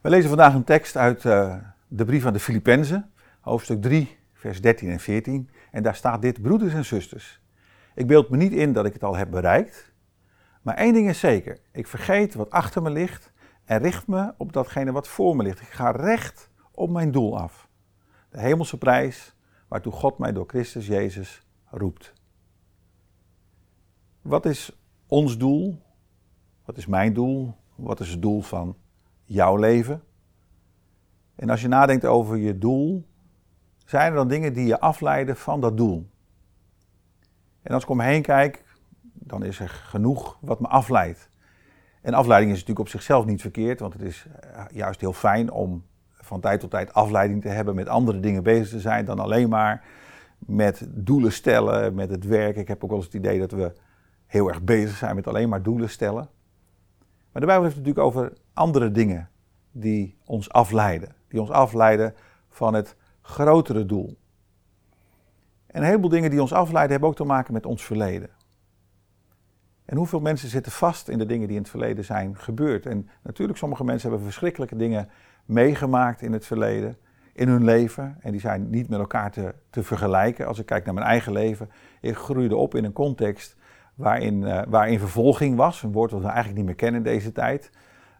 We lezen vandaag een tekst uit uh, de brief aan de Filippenzen, hoofdstuk 3, vers 13 en 14. En daar staat dit, broeders en zusters. Ik beeld me niet in dat ik het al heb bereikt, maar één ding is zeker. Ik vergeet wat achter me ligt en richt me op datgene wat voor me ligt. Ik ga recht op mijn doel af. De hemelse prijs waartoe God mij door Christus Jezus roept. Wat is ons doel? Wat is mijn doel? Wat is het doel van leven? En als je nadenkt over je doel, zijn er dan dingen die je afleiden van dat doel? En als ik om me heen kijk, dan is er genoeg wat me afleidt. En afleiding is natuurlijk op zichzelf niet verkeerd, want het is eh, juist heel fijn om van tijd tot tijd afleiding te hebben, met andere dingen bezig te zijn dan alleen maar met doelen stellen, met het werk. Ik heb ook wel eens het idee dat we heel erg bezig zijn met alleen maar doelen stellen. Maar de Bijbel heeft het natuurlijk over andere dingen die ons afleiden. Die ons afleiden van het grotere doel. En een heleboel dingen die ons afleiden hebben ook te maken met ons verleden. En hoeveel mensen zitten vast in de dingen die in het verleden zijn gebeurd. En natuurlijk, sommige mensen hebben verschrikkelijke dingen meegemaakt in het verleden, in hun leven. En die zijn niet met elkaar te, te vergelijken. Als ik kijk naar mijn eigen leven, ik groeide op in een context waarin, uh, waarin vervolging was. Een woord dat we eigenlijk niet meer kennen in deze tijd.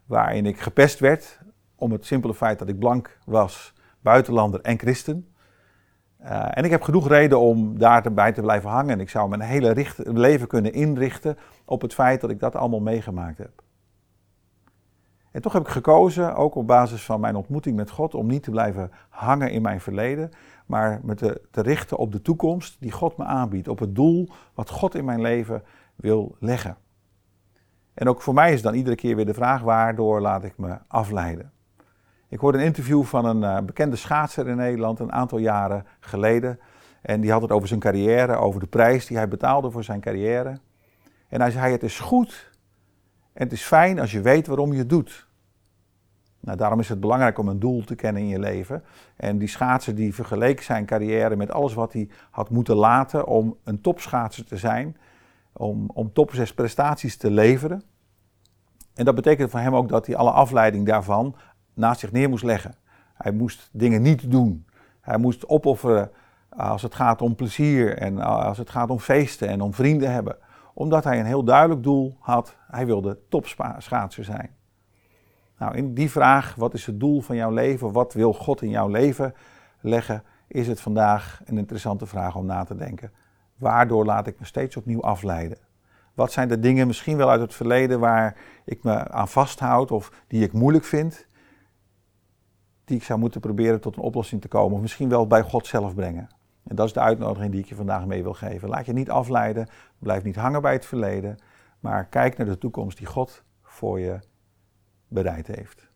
Waarin ik gepest werd om het simpele feit dat ik blank was, buitenlander en christen. Uh, en ik heb genoeg reden om daarbij te blijven hangen. En ik zou mijn hele leven kunnen inrichten op het feit dat ik dat allemaal meegemaakt heb. En toch heb ik gekozen, ook op basis van mijn ontmoeting met God, om niet te blijven hangen in mijn verleden, maar me te, te richten op de toekomst die God me aanbiedt, op het doel wat God in mijn leven wil leggen. En ook voor mij is dan iedere keer weer de vraag, waardoor laat ik me afleiden? Ik hoorde een interview van een uh, bekende schaatser in Nederland een aantal jaren geleden. En die had het over zijn carrière, over de prijs die hij betaalde voor zijn carrière. En hij zei, het is goed en het is fijn als je weet waarom je het doet. Nou, daarom is het belangrijk om een doel te kennen in je leven. En die schaatser die vergeleek zijn carrière met alles wat hij had moeten laten om een topschaatser te zijn. Om, om prestaties te leveren. En dat betekent voor hem ook dat hij alle afleiding daarvan naast zich neer moest leggen. Hij moest dingen niet doen. Hij moest opofferen als het gaat om plezier en als het gaat om feesten en om vrienden hebben. Omdat hij een heel duidelijk doel had. Hij wilde topschaatser zijn. Nou, in die vraag, wat is het doel van jouw leven? Wat wil God in jouw leven leggen? Is het vandaag een interessante vraag om na te denken. Waardoor laat ik me steeds opnieuw afleiden? Wat zijn de dingen misschien wel uit het verleden waar ik me aan vasthoud of die ik moeilijk vind? Die ik zou moeten proberen tot een oplossing te komen of misschien wel bij God zelf brengen. En dat is de uitnodiging die ik je vandaag mee wil geven. Laat je niet afleiden, blijf niet hangen bij het verleden, maar kijk naar de toekomst die God voor je bereid heeft.